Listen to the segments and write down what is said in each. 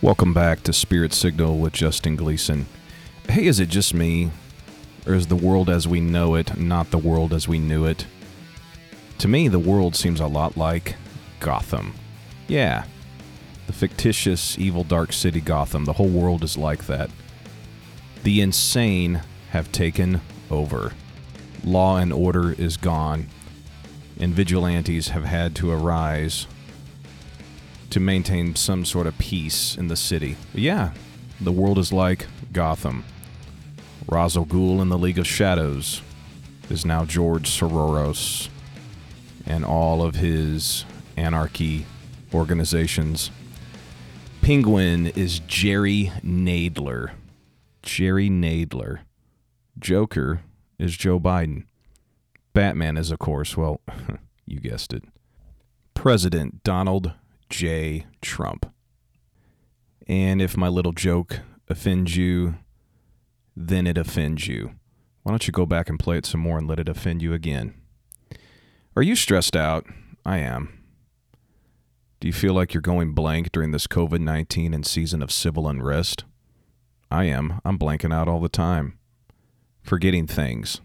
Welcome back to Spirit Signal with Justin Gleason. Hey, is it just me? Or is the world as we know it not the world as we knew it? To me, the world seems a lot like Gotham. Yeah, the fictitious, evil, dark city Gotham. The whole world is like that. The insane have taken over. Law and order is gone, and vigilantes have had to arise to maintain some sort of peace in the city. But yeah, the world is like Gotham. Ra's al Ghul in the League of Shadows is now George Soros and all of his anarchy organizations. Penguin is Jerry Nadler. Jerry Nadler. Joker is Joe Biden. Batman is, of course, well, you guessed it, President Donald J. Trump. And if my little joke offends you, then it offends you. Why don't you go back and play it some more and let it offend you again? Are you stressed out? I am. Do you feel like you're going blank during this COVID 19 and season of civil unrest? I am. I'm blanking out all the time. Forgetting things,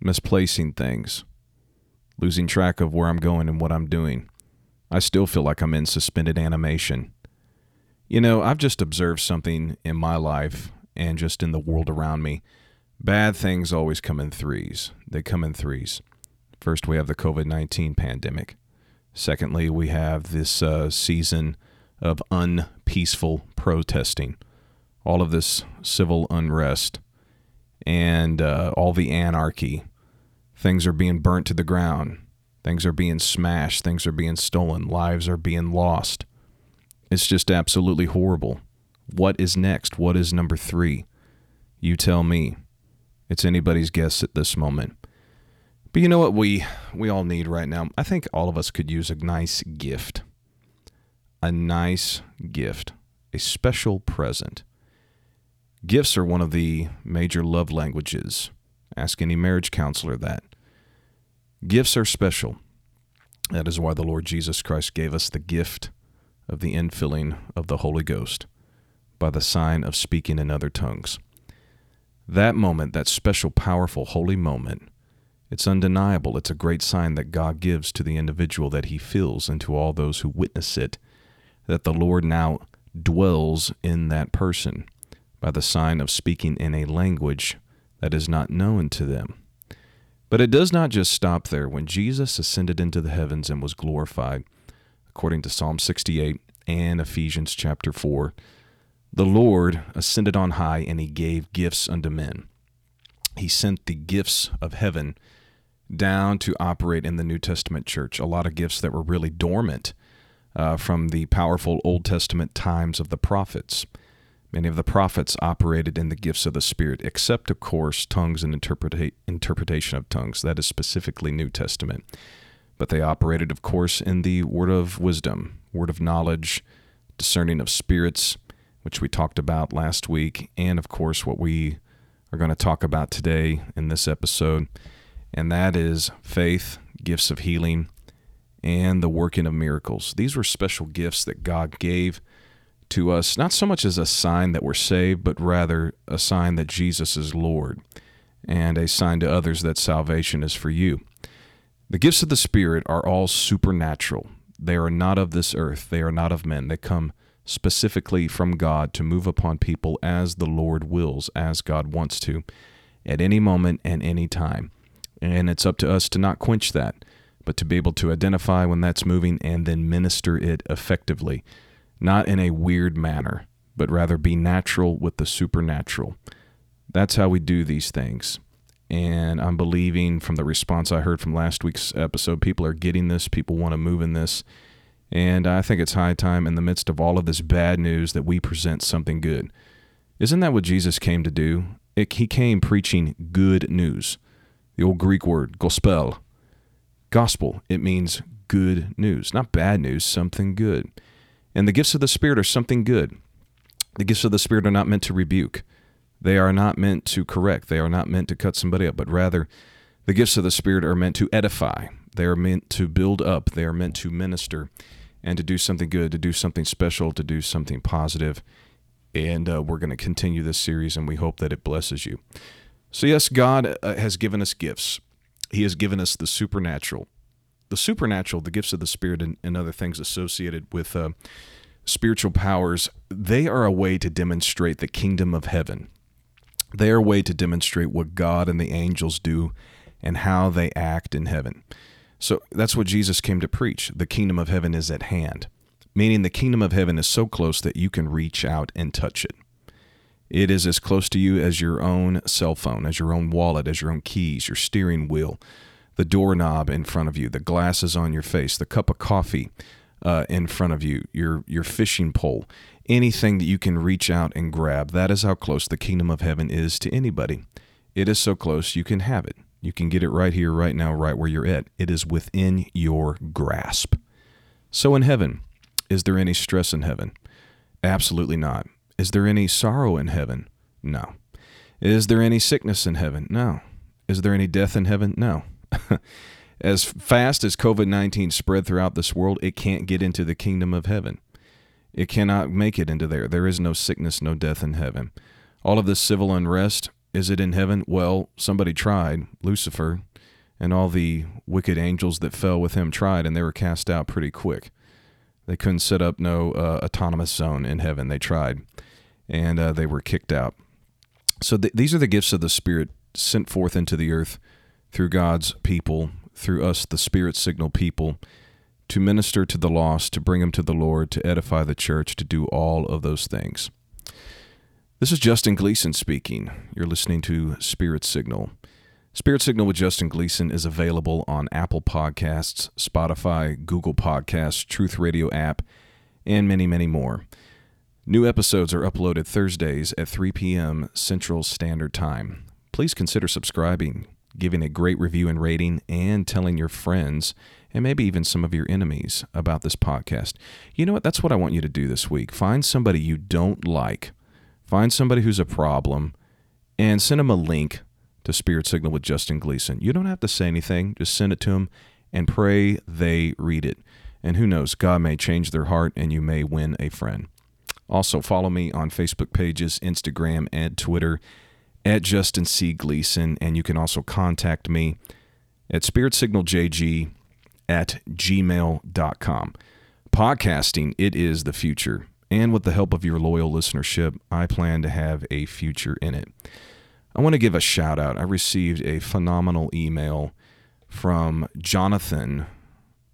misplacing things, losing track of where I'm going and what I'm doing. I still feel like I'm in suspended animation. You know, I've just observed something in my life and just in the world around me. Bad things always come in threes. They come in threes. First, we have the COVID 19 pandemic. Secondly, we have this uh, season of unpeaceful protesting, all of this civil unrest, and uh, all the anarchy. Things are being burnt to the ground. Things are being smashed. Things are being stolen. Lives are being lost. It's just absolutely horrible. What is next? What is number three? You tell me. It's anybody's guess at this moment. But you know what we we all need right now? I think all of us could use a nice gift. A nice gift, a special present. Gifts are one of the major love languages. Ask any marriage counselor that. Gifts are special. That is why the Lord Jesus Christ gave us the gift of the infilling of the Holy Ghost by the sign of speaking in other tongues. That moment, that special, powerful, holy moment, it's undeniable. It's a great sign that God gives to the individual that he fills and to all those who witness it, that the Lord now dwells in that person by the sign of speaking in a language that is not known to them. But it does not just stop there. When Jesus ascended into the heavens and was glorified, according to Psalm 68 and Ephesians chapter 4, the Lord ascended on high and he gave gifts unto men. He sent the gifts of heaven down to operate in the New Testament church. A lot of gifts that were really dormant uh, from the powerful Old Testament times of the prophets. Many of the prophets operated in the gifts of the Spirit, except, of course, tongues and interpreta- interpretation of tongues. That is specifically New Testament. But they operated, of course, in the word of wisdom, word of knowledge, discerning of spirits, which we talked about last week, and, of course, what we are going to talk about today in this episode, and that is faith, gifts of healing, and the working of miracles. These were special gifts that God gave to us, not so much as a sign that we're saved, but rather a sign that Jesus is Lord and a sign to others that salvation is for you. The gifts of the Spirit are all supernatural. They are not of this earth, they are not of men. They come specifically from God to move upon people as the Lord wills, as God wants to, at any moment and any time. And it's up to us to not quench that, but to be able to identify when that's moving and then minister it effectively not in a weird manner, but rather be natural with the supernatural. That's how we do these things. And I'm believing from the response I heard from last week's episode, people are getting this, people want to move in this. And I think it's high time in the midst of all of this bad news that we present something good. Isn't that what Jesus came to do? It, he came preaching good news. The old Greek word, gospel. Gospel, it means good news, not bad news, something good. And the gifts of the Spirit are something good. The gifts of the Spirit are not meant to rebuke, they are not meant to correct, they are not meant to cut somebody up, but rather the gifts of the Spirit are meant to edify, they are meant to build up, they are meant to minister. and to do something good, to do something special, to do something positive. And uh, we're going to continue this series, and we hope that it blesses you. So, yes, God uh, has given us gifts. He has given us the supernatural. The supernatural, the gifts of the Spirit, and, and other things associated with uh, spiritual powers, they are a way to demonstrate the kingdom of heaven. They are a way to demonstrate what God and the angels do and how they act in heaven. So that's what Jesus came to preach. The kingdom of heaven is at hand, meaning the kingdom of heaven is so close that you can reach out and touch it. It is as close to you as your own cell phone, as your own wallet, as your own keys, your steering wheel, the doorknob in front of you, the glasses on your face, the cup of coffee uh, in front of you, your your fishing pole, anything that you can reach out and grab. That is how close the kingdom of heaven is to anybody. It is so close you can have it. You can get it right here, right now, right where you're at. It is within your grasp. So, in heaven, is there any stress in heaven? Absolutely not. Is there any sorrow in heaven? No. Is there any sickness in heaven? No. Is there any death in heaven? No. As fast as COVID 19 spread throughout this world, it can't get into the kingdom of heaven. It cannot make it into there. There is no sickness, no death in heaven. All of this civil unrest, is it in heaven? Well, somebody tried, Lucifer, and all the wicked angels that fell with him tried, and they were cast out pretty quick. They couldn't set up no uh, autonomous zone in heaven. They tried, and uh, they were kicked out. So th- these are the gifts of the Spirit sent forth into the earth through God's people, through us, the Spirit signal people, to minister to the lost, to bring them to the Lord, to edify the church, to do all of those things. This is Justin Gleason speaking. You're listening to Spirit Signal. Spirit Signal with Justin Gleason is available on Apple Podcasts, Spotify, Google Podcasts, Truth Radio app, and many, many more. New episodes are uploaded Thursdays at 3 p.m. Central Standard Time. Please consider subscribing, giving a great review and rating, and telling your friends and maybe even some of your enemies about this podcast. You know what? That's what I want you to do this week. Find somebody you don't like Find somebody who's a problem and send them a link to Spirit Signal with Justin Gleason. You don't have to say anything, just send it to them and pray they read it. And who knows, God may change their heart and you may win a friend. Also, follow me on Facebook pages, Instagram, and Twitter at Justin C. Gleason. And you can also contact me at spiritsignalJG at gmail.com. Podcasting, it is the future and with the help of your loyal listenership, I plan to have a future in it. I want to give a shout out. I received a phenomenal email from Jonathan.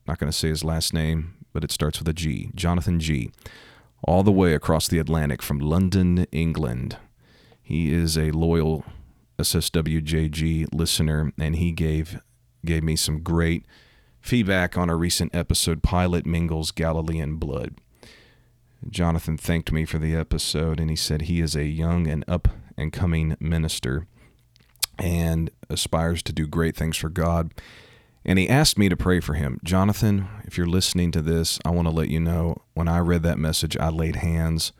Not going to say his last name, but it starts with a G. Jonathan G. All the way across the Atlantic from London, England. He is a loyal SSWJG listener, and he gave gave me some great feedback on a recent episode, Pilate Mingles Galilean Blood. Jonathan thanked me for the episode, and he said he is a young and up and coming minister and aspires to do great things for God. And he asked me to pray for him. Jonathan, if you're listening to this, I want to let you know when I read that message, I laid hands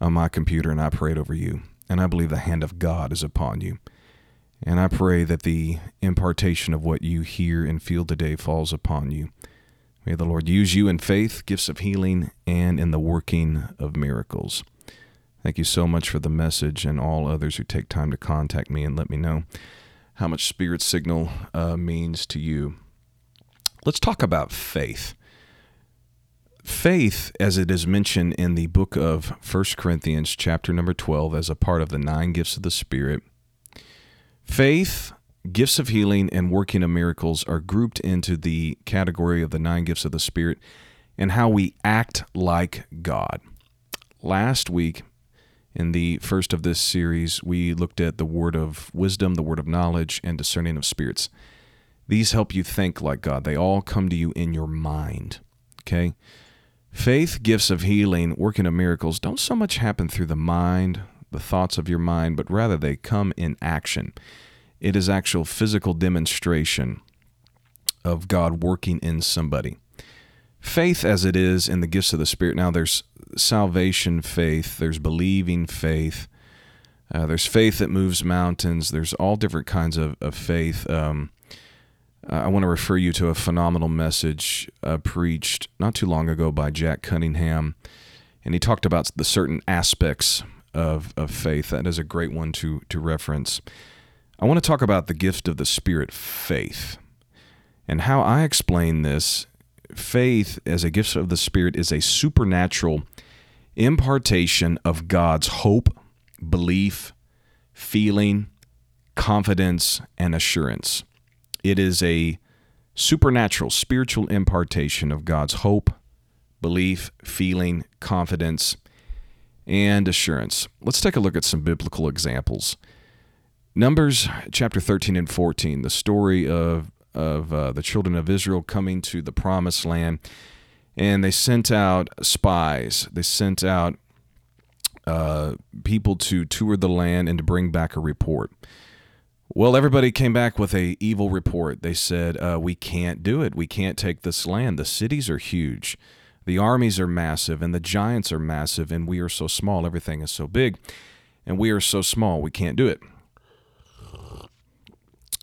on my computer and I prayed over you. And I believe the hand of God is upon you. And I pray that the impartation of what you hear and feel today falls upon you. May the Lord use you in faith, gifts of healing, and in the working of miracles. Thank you so much for the message and all others who take time to contact me and let me know how much Spirit Signal uh, means to you. Let's talk about faith. Faith, as it is mentioned in the book of 1 Corinthians, chapter number 12, as a part of the nine gifts of the Spirit, faith Gifts of healing and working of miracles are grouped into the category of the nine gifts of the Spirit and how we act like God. Last week, in the first of this series, we looked at the word of wisdom, the word of knowledge, and discerning of spirits. These help you think like God. They all come to you in your mind. Okay? Faith, gifts of healing, working of miracles don't so much happen through the mind, the thoughts of your mind, but rather they come in action. It is actual physical demonstration of God working in somebody. Faith, as it is in the gifts of the Spirit, now there's salvation faith, there's believing faith, uh, there's faith that moves mountains, there's all different kinds of, of faith. Um, uh, I want to refer you to a phenomenal message uh, preached not too long ago by Jack Cunningham. And he talked about the certain aspects of, of faith. That is a great one to, to reference. I want to talk about the gift of the Spirit, faith. And how I explain this faith as a gift of the Spirit is a supernatural impartation of God's hope, belief, feeling, confidence, and assurance. It is a supernatural, spiritual impartation of God's hope, belief, feeling, confidence, and assurance. Let's take a look at some biblical examples. Numbers chapter 13 and 14, the story of, of uh, the children of Israel coming to the promised land. And they sent out spies, they sent out uh, people to tour the land and to bring back a report. Well, everybody came back with a evil report. They said, uh, "We can't do it. We can't take this land. The cities are huge, the armies are massive, and the giants are massive, and we are so small. Everything is so big, and we are so small. We can't do it."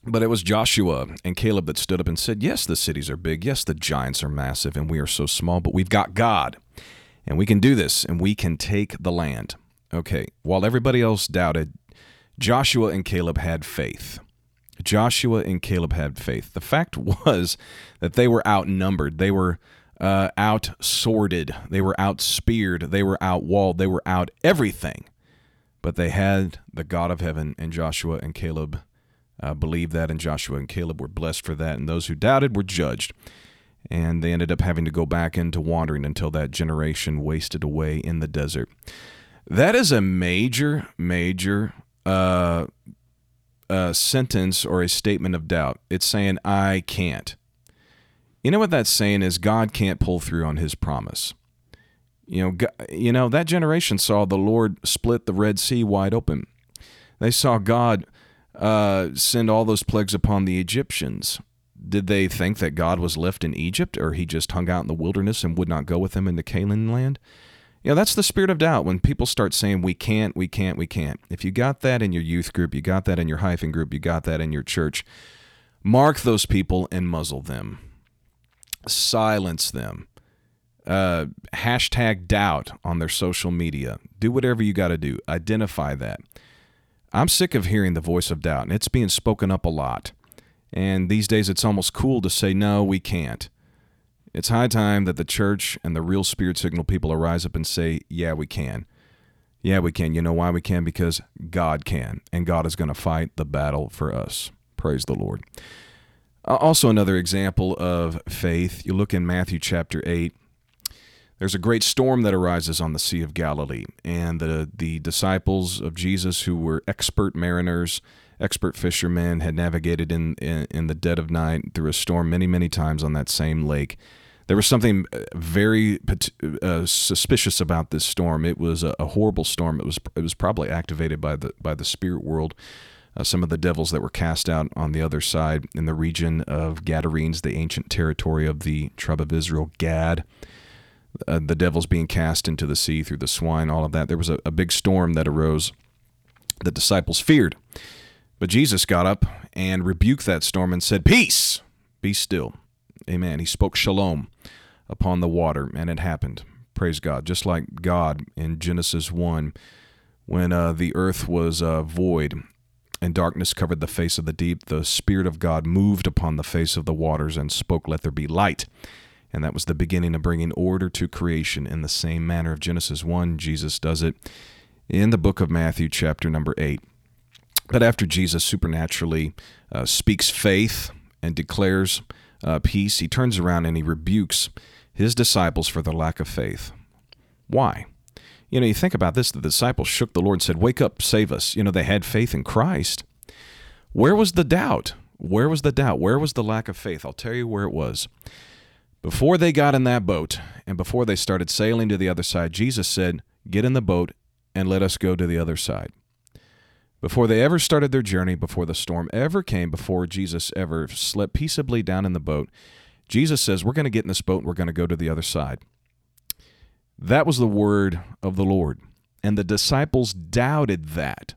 But it was Joshua and Caleb that stood up and said, Yes, the cities are big. Yes, the giants are massive, and we are so small, but we've got God, and we can do this, and we can take the land. Okay, while everybody else doubted, Joshua and Caleb had faith. Joshua and Caleb had faith. The fact was that they were outnumbered. They were uh, out sorted. They were out speared. They were out walled. They were out everything. But they had the God of heaven, and Joshua and Caleb uh, believed that, and Joshua and Caleb were blessed for that. And those who doubted were judged. And they ended up having to go back into wandering until that generation wasted away in the desert. That is a major, major uh, a sentence or a statement of doubt. It's saying, I can't. You know what that's saying is God can't pull through on his promise. You know, you know that generation saw the Lord split the Red Sea wide open. They saw God uh, send all those plagues upon the Egyptians. Did they think that God was left in Egypt, or he just hung out in the wilderness and would not go with them into Canaan land? You know, that's the spirit of doubt when people start saying, we can't, we can't, we can't. If you got that in your youth group, you got that in your hyphen group, you got that in your church, mark those people and muzzle them, silence them. Uh, hashtag doubt on their social media. Do whatever you got to do. Identify that. I'm sick of hearing the voice of doubt, and it's being spoken up a lot. And these days, it's almost cool to say, no, we can't. It's high time that the church and the real spirit signal people arise up and say, Yeah, we can. Yeah, we can. You know why we can? Because God can, and God is going to fight the battle for us. Praise the Lord. Uh, also, another example of faith, you look in Matthew chapter 8. There's a great storm that arises on the Sea of Galilee, and the, the disciples of Jesus, who were expert mariners, expert fishermen, had navigated in, in, in the dead of night through a storm many, many times on that same lake there was something uh, very uh, suspicious about this storm. It was a, a, horrible storm. It was it was probably activated by the by the spirit world. Uh, some of the devils that were cast out on the other side in the region of Gadarenes, the ancient territory of the tribe of Israel, Gad. Uh, the devils being cast into the sea through the swine, all of that. There was a, a big storm that arose. The disciples feared. But Jesus got up and rebuked that storm and said, Peace, be still. Amen. He spoke shalom upon the water, and it happened. Praise God. Just like God in Genesis 1, when uh, the earth was uh, void and darkness covered the face of the deep, the Spirit of God moved upon the face of the waters and spoke, Let there be light. And that was the beginning of bringing order to creation in the same manner of Genesis 1. Jesus does it in the book of Matthew, chapter number 8. But after Jesus supernaturally uh, speaks faith and declares uh, peace, he turns around and he rebukes his disciples for their lack of faith. Why? You know, you think about this the disciples shook the Lord and said, Wake up, save us. You know, they had faith in Christ. Where was the doubt? Where was the doubt? Where was the lack of faith? I'll tell you where it was. Before they got in that boat and before they started sailing to the other side, Jesus said, Get in the boat and let us go to the other side. Before they ever started their journey, before the storm ever came, before Jesus ever slept peaceably down in the boat, Jesus says, We're going to get in this boat and we're going to go to the other side. That was the word of the Lord. And the disciples doubted that.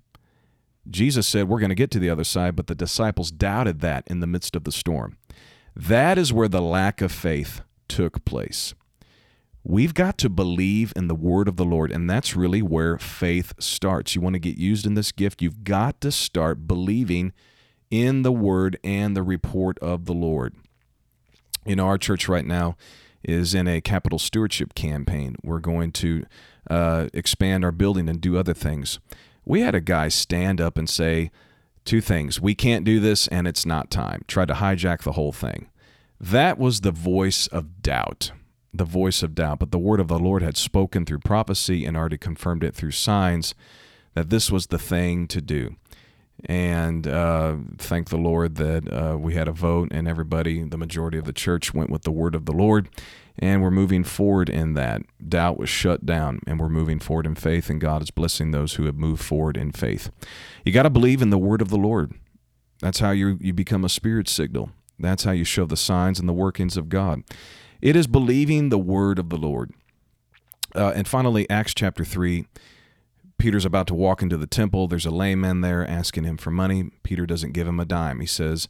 Jesus said, We're going to get to the other side, but the disciples doubted that in the midst of the storm. That is where the lack of faith took place. We've got to believe in the word of the Lord, and that's really where faith starts. You want to get used in this gift, you've got to start believing in the word and the report of the Lord. You know, our church right now is in a capital stewardship campaign. We're going to uh, expand our building and do other things. We had a guy stand up and say two things We can't do this, and it's not time. Tried to hijack the whole thing. That was the voice of doubt. The voice of doubt. But the word of the Lord had spoken through prophecy and already confirmed it through signs that this was the thing to do and uh, thank the Lord that uh, we had a vote and everybody, the majority of the church, went with the word of the Lord, and we're moving forward in that. Doubt was shut down, and we're moving forward in faith, and God is blessing those who have moved forward in faith. You got to believe in the word of the Lord. That's how you you become a spirit signal. That's how you show the signs and the workings of God. It is believing the word of the Lord. Uh, and finally, Acts chapter three Peter's about to walk into the temple. There's a lame man there asking him for money. Peter doesn't give him a dime. He says,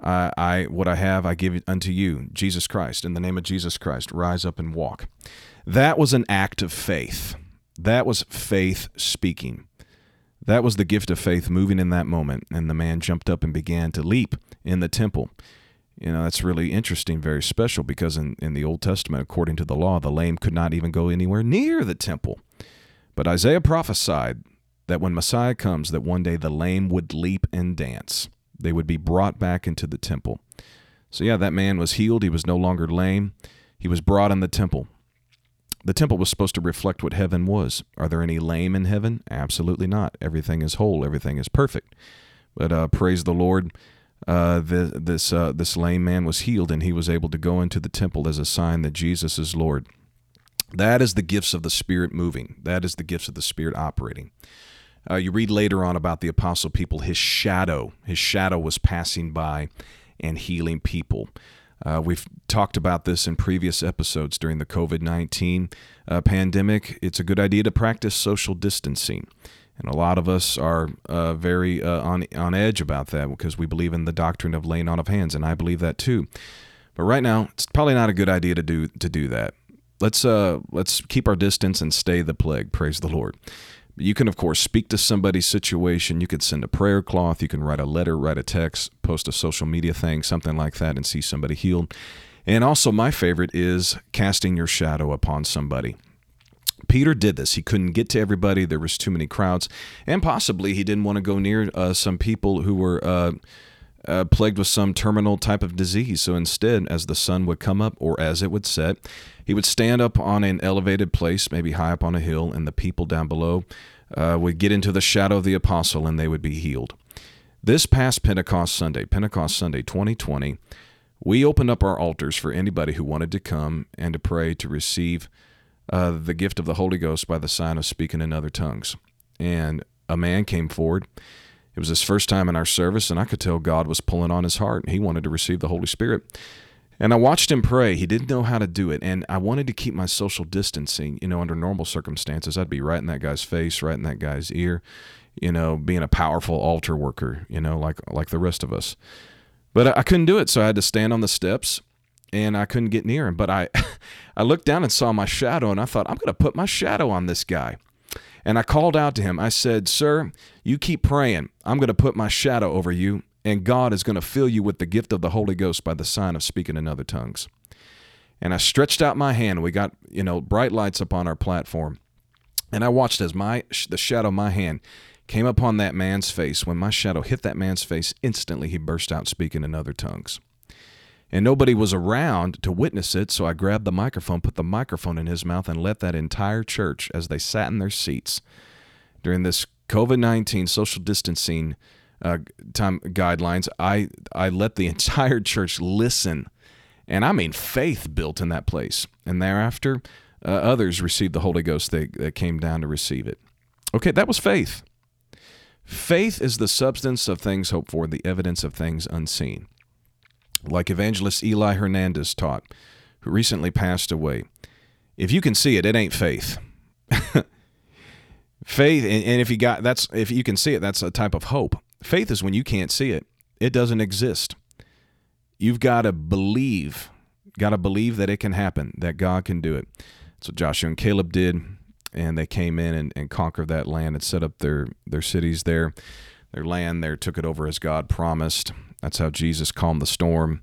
I, I what I have I give it unto you, Jesus Christ. In the name of Jesus Christ, rise up and walk. That was an act of faith. That was faith speaking. That was the gift of faith moving in that moment. And the man jumped up and began to leap in the temple. You know, that's really interesting, very special, because in, in the Old Testament, according to the law, the lame could not even go anywhere near the temple. But Isaiah prophesied that when Messiah comes, that one day the lame would leap and dance. They would be brought back into the temple. So, yeah, that man was healed. He was no longer lame. He was brought in the temple. The temple was supposed to reflect what heaven was. Are there any lame in heaven? Absolutely not. Everything is whole, everything is perfect. But uh, praise the Lord, uh, the, this, uh, this lame man was healed and he was able to go into the temple as a sign that Jesus is Lord. That is the gifts of the Spirit moving. That is the gifts of the Spirit operating. Uh, you read later on about the apostle Peter, his shadow, his shadow was passing by and healing people. Uh, we've talked about this in previous episodes during the COVID 19 uh, pandemic. It's a good idea to practice social distancing. And a lot of us are uh, very uh, on, on edge about that because we believe in the doctrine of laying on of hands, and I believe that too. But right now, it's probably not a good idea to do to do that. Let's uh let's keep our distance and stay the plague praise the lord. You can of course speak to somebody's situation. You could send a prayer cloth. You can write a letter write a text post a social media thing something like that and see somebody healed. And also my favorite is casting your shadow upon somebody Peter did this. He couldn't get to everybody. There was too many crowds, and possibly he didn't want to go near uh, some people who were uh, uh, plagued with some terminal type of disease. So instead, as the sun would come up or as it would set, he would stand up on an elevated place, maybe high up on a hill, and the people down below uh, would get into the shadow of the apostle and they would be healed. This past Pentecost Sunday, Pentecost Sunday 2020, we opened up our altars for anybody who wanted to come and to pray to receive uh, the gift of the Holy Ghost by the sign of speaking in other tongues. And a man came forward it was his first time in our service, and I could tell God was pulling on his heart. He wanted to receive the Holy Spirit. And I watched him pray. He didn't know how to do it. And I wanted to keep my social distancing. You know, under normal circumstances, I'd be right in that guy's face, right in that guy's ear, you know, being a powerful altar worker, you know, like like the rest of us. But I couldn't do it, so I had to stand on the steps and I couldn't get near him. But I I looked down and saw my shadow and I thought, I'm gonna put my shadow on this guy. And I called out to him. I said, Sir, you keep praying. I'm going to put my shadow over you, and God is going to fill you with the gift of the Holy Ghost by the sign of speaking in other tongues. And I stretched out my hand. We got, you know, bright lights up on our platform. And I watched as my the shadow of my hand came upon that man's face. When my shadow hit that man's face, instantly he burst out speaking in other tongues and nobody was around to witness it, so I grabbed the microphone, put the microphone in his mouth, and let that entire church, as they sat in their seats during this COVID 19 social distancing uh, time guidelines, I, I let the entire church listen. And I mean, faith built in that place. And thereafter, uh, others received the Holy Ghost that, that came down to receive it. Okay, that was faith. Faith is the substance of things hoped for, the evidence of things unseen like evangelist Eli Hernandez taught, who recently passed away. If you can see it, it ain't faith. Faith, and, if you got that's if you can see it, that's a type of hope. Faith is when you can't see it; it doesn't exist. You've got to believe, got to believe that it can happen, that God can do it. That's what Joshua and Caleb did, and they came in and, and conquered that land and set up their their cities there, their land there, took it over as God promised. That's how Jesus calmed the storm,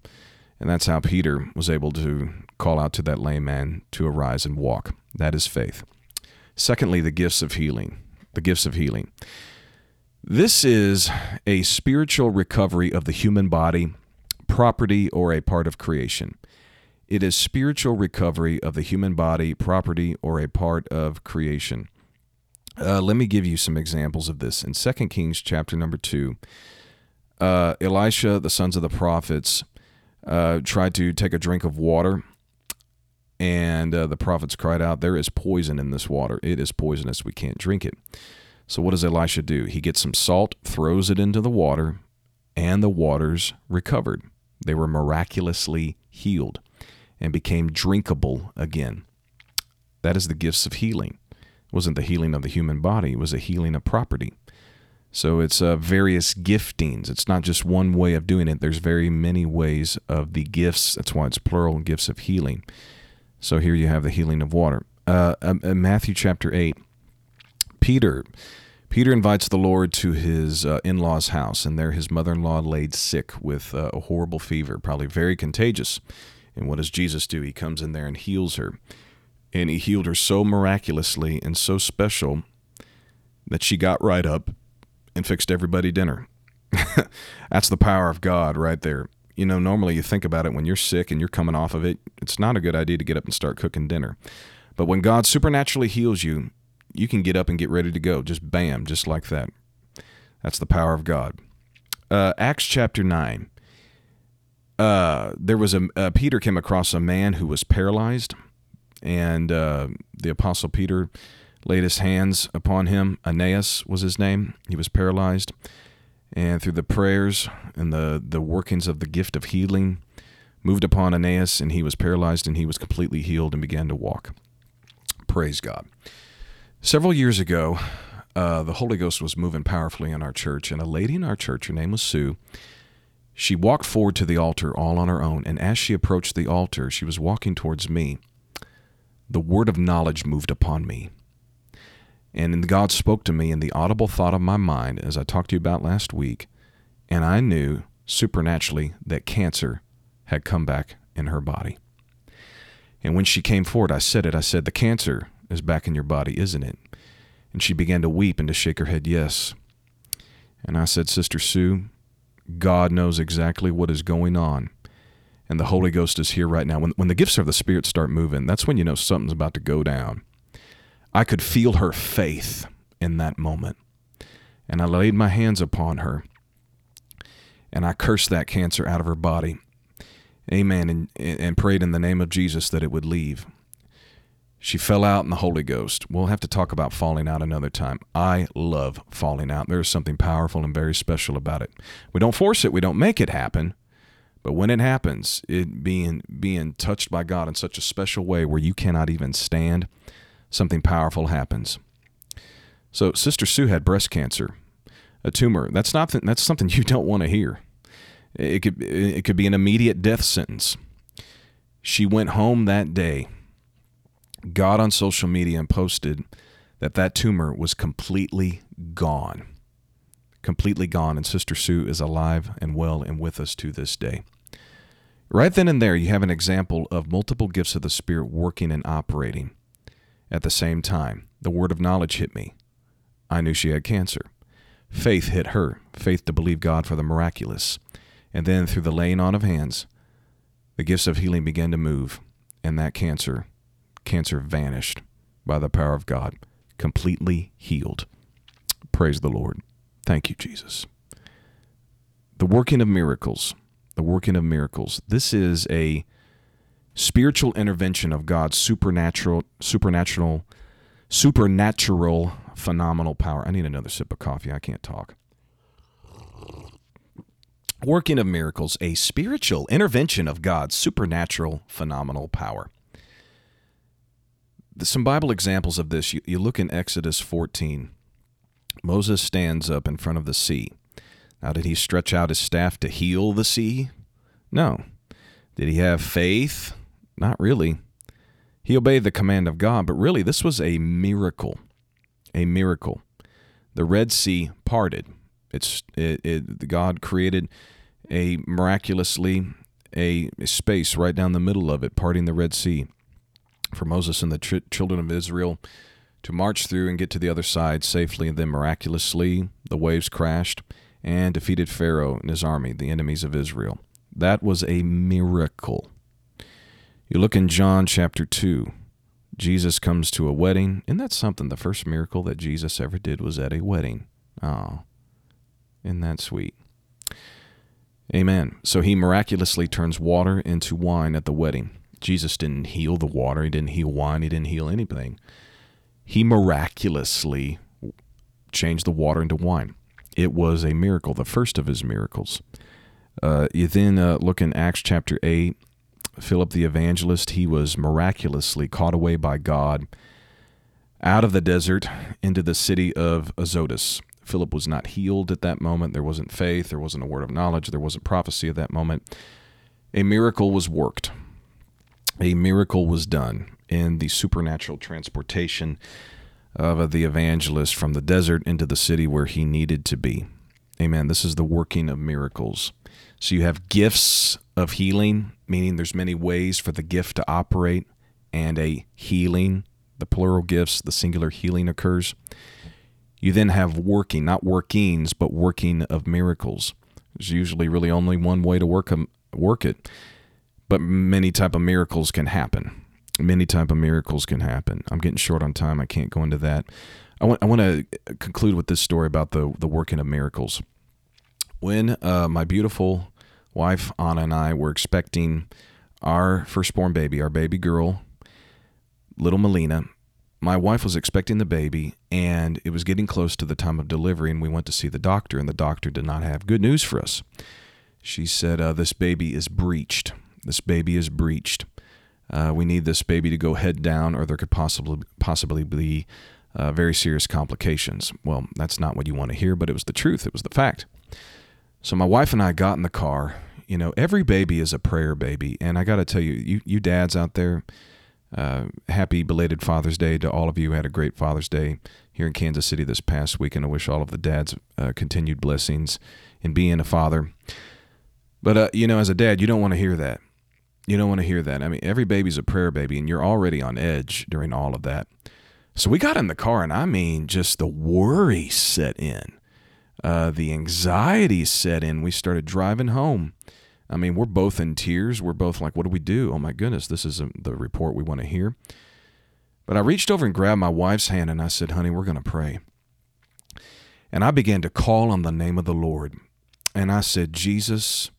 and that's how Peter was able to call out to that lame man to arise and walk. That is faith. Secondly, the gifts of healing. The gifts of healing. This is a spiritual recovery of the human body, property, or a part of creation. It is spiritual recovery of the human body, property, or a part of creation. Uh, let me give you some examples of this. In 2 Kings chapter number 2, uh, Elisha, the sons of the prophets, uh, tried to take a drink of water and uh, the prophets cried out, There is poison in this water. It is poisonous. We can't drink it. So, what does Elisha do? He gets some salt, throws it into the water, and the waters recovered. They were miraculously healed and became drinkable again. That is the gifts of healing. It wasn't the healing of the human body, it was a healing of property. So it's uh, various giftings. It's not just one way of doing it. There's very many ways of the gifts. That's why it's plural gifts of healing. So here you have the healing of water. Uh, in Matthew chapter 8, Peter. Peter invites the Lord to his uh, in law's house, and there his mother in law laid sick with uh, a horrible fever, probably very contagious. And what does Jesus do? He comes in there and heals her. And he healed her so miraculously and so special that she got right up and fixed everybody dinner. That's the power of God right there you know, normally you think about it when you're sick and you're coming off of it, it's not a good idea to get up and start cooking dinner. But when God supernaturally heals you, you can get up and get ready to go. Just bam, just like that. That's the power of God. Uh, Acts chapter 9. Uh, there was a uh, Peter came across a man who was paralyzed, and uh, the apostle Peter laid his hands upon him. Aeneas was his name. He was paralyzed and through the prayers and the, the workings of the gift of healing, moved upon Aeneas, and he was paralyzed and he was completely healed and began to walk. Praise God. Several years ago, uh, the Holy Ghost was moving powerfully in our church, and a lady in our church, her name was Sue, she walked forward to the altar all on her own, and as she approached the altar, she was walking towards me. The word of knowledge moved upon me. And God spoke to me in the audible thought of my mind, as I talked to you about last week, and I knew supernaturally that cancer had come back in her body. And when she came forward, I said it. I said, The cancer is back in your body, isn't it? And she began to weep and to shake her head, Yes. And I said, Sister Sue, God knows exactly what is going on. And the Holy Ghost is here right now. When, when the gifts of the Spirit start moving, that's when you know something's about to go down. I could feel her faith in that moment. And I laid my hands upon her and I cursed that cancer out of her body. Amen. And, and prayed in the name of Jesus that it would leave. She fell out in the Holy Ghost. We'll have to talk about falling out another time. I love falling out. There's something powerful and very special about it. We don't force it, we don't make it happen. But when it happens, it being being touched by God in such a special way where you cannot even stand, something powerful happens. So, Sister Sue had breast cancer, a tumor. That's not that's something you don't want to hear. It could it could be an immediate death sentence. She went home that day, got on social media and posted that that tumor was completely gone. Completely gone and Sister Sue is alive and well and with us to this day. Right then and there, you have an example of multiple gifts of the Spirit working and operating. At the same time, the word of knowledge hit me. I knew she had cancer. Faith hit her, faith to believe God for the miraculous. And then through the laying on of hands, the gifts of healing began to move, and that cancer, cancer vanished by the power of God, completely healed. Praise the Lord. Thank you, Jesus. The working of miracles. The working of miracles. This is a spiritual intervention of God's supernatural, supernatural, supernatural, phenomenal power. I need another sip of coffee. I can't talk. Working of miracles, a spiritual intervention of God's supernatural, phenomenal power. some Bible examples of this. You, you look in Exodus 14. Moses stands up in front of the sea. Now, did he stretch out his staff to heal the sea? No. Did he have faith? Not really. He obeyed the command of God, but really, this was a miracle. A miracle. The Red Sea parted. It's it, it God created a miraculously a, a space right down the middle of it, parting the Red Sea for Moses and the ch- children of Israel to march through and get to the other side safely. And then miraculously, the waves crashed and defeated Pharaoh and his army, the enemies of Israel. That was a miracle. You look in John chapter 2. Jesus comes to a wedding. Isn't that something? The first miracle that Jesus ever did was at a wedding. Oh, isn't that sweet? Amen. So he miraculously turns water into wine at the wedding. Jesus didn't heal the water, he didn't heal wine, he didn't heal anything. He miraculously changed the water into wine. It was a miracle, the first of his miracles. Uh, you then uh, look in Acts chapter 8. Philip the evangelist, he was miraculously caught away by God out of the desert into the city of Azotus. Philip was not healed at that moment. There wasn't faith. There wasn't a word of knowledge. There wasn't prophecy at that moment. A miracle was worked. A miracle was done in the supernatural transportation of the evangelist from the desert into the city where he needed to be. Amen. This is the working of miracles. So you have gifts of healing, meaning there's many ways for the gift to operate, and a healing, the plural gifts, the singular healing occurs. You then have working, not workings, but working of miracles. There's usually really only one way to work them, work it, but many type of miracles can happen. Many type of miracles can happen. I'm getting short on time. I can't go into that. I want I want to conclude with this story about the the working of miracles. When uh, my beautiful wife Anna and I were expecting our firstborn baby, our baby girl, little Melina, my wife was expecting the baby and it was getting close to the time of delivery and we went to see the doctor and the doctor did not have good news for us. She said uh, this baby is breached. This baby is breached. Uh, we need this baby to go head down or there could possibly possibly be uh, very serious complications. Well that's not what you want to hear but it was the truth. It was the fact so my wife and i got in the car you know every baby is a prayer baby and i got to tell you, you you dads out there uh, happy belated Father's Day to all of you. Had a great Father's Day here in Kansas City this past week, and I wish all of the dads uh, continued blessings in being a father. But uh, you know, as a dad, you don't want to hear that. You don't want to hear that. I mean, every baby's a prayer baby, and you're already on edge during all of that. So we got in the car, and I mean, just the worry set in, uh, the anxiety set in. We started driving home I mean, we're both in tears. We're both like, what do we do? Oh my goodness, this isn't the report we want to hear. But I reached over and grabbed my wife's hand and I said, honey, we're going to pray. And I began to call on the name of the Lord. And I said, Jesus,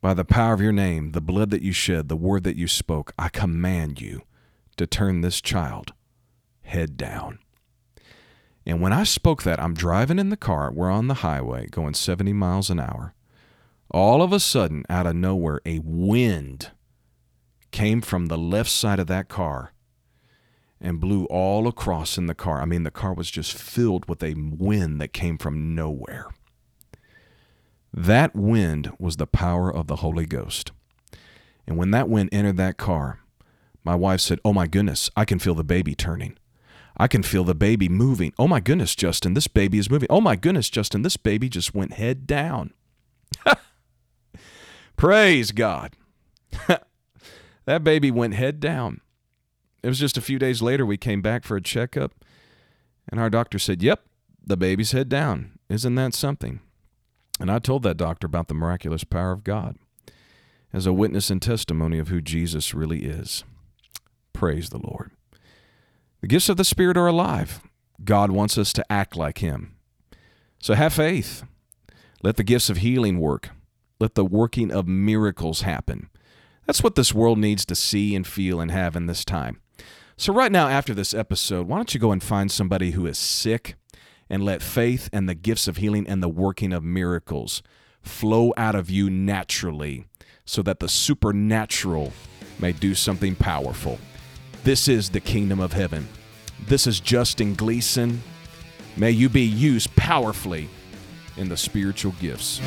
by the power of your name, the blood that you shed, the word that you spoke, I command you to turn this child head down. And when I spoke that, I'm driving in the car. We're on the highway going 70 miles an hour all of a sudden, out of nowhere, a wind came from the left side of that car and blew all across in the car. I mean, the car was just filled with a wind that came from nowhere. That wind was the power of the Holy Ghost. And when that wind entered that car, my wife said, Oh my goodness, I can feel the baby turning. I can feel the baby moving. Oh my goodness, Justin, this baby is moving. Oh my goodness, Justin, this baby just went head down. Praise God. that baby went head down. It was just a few days later we came back for a checkup, and our doctor said, Yep, the baby's head down. Isn't that something? And I told that doctor about the miraculous power of God as a witness and testimony of who Jesus really is. Praise the Lord. The gifts of the Spirit are alive. God wants us to act like Him. So have faith. Let the gifts of healing work. Let the working of miracles happen. That's what this world needs to see and feel and have in this time. So, right now, after this episode, why don't you go and find somebody who is sick and let faith and the gifts of healing and the working of miracles flow out of you naturally so that the supernatural may do something powerful. This is the kingdom of heaven. This is Justin Gleason. May you be used powerfully in the spiritual gifts.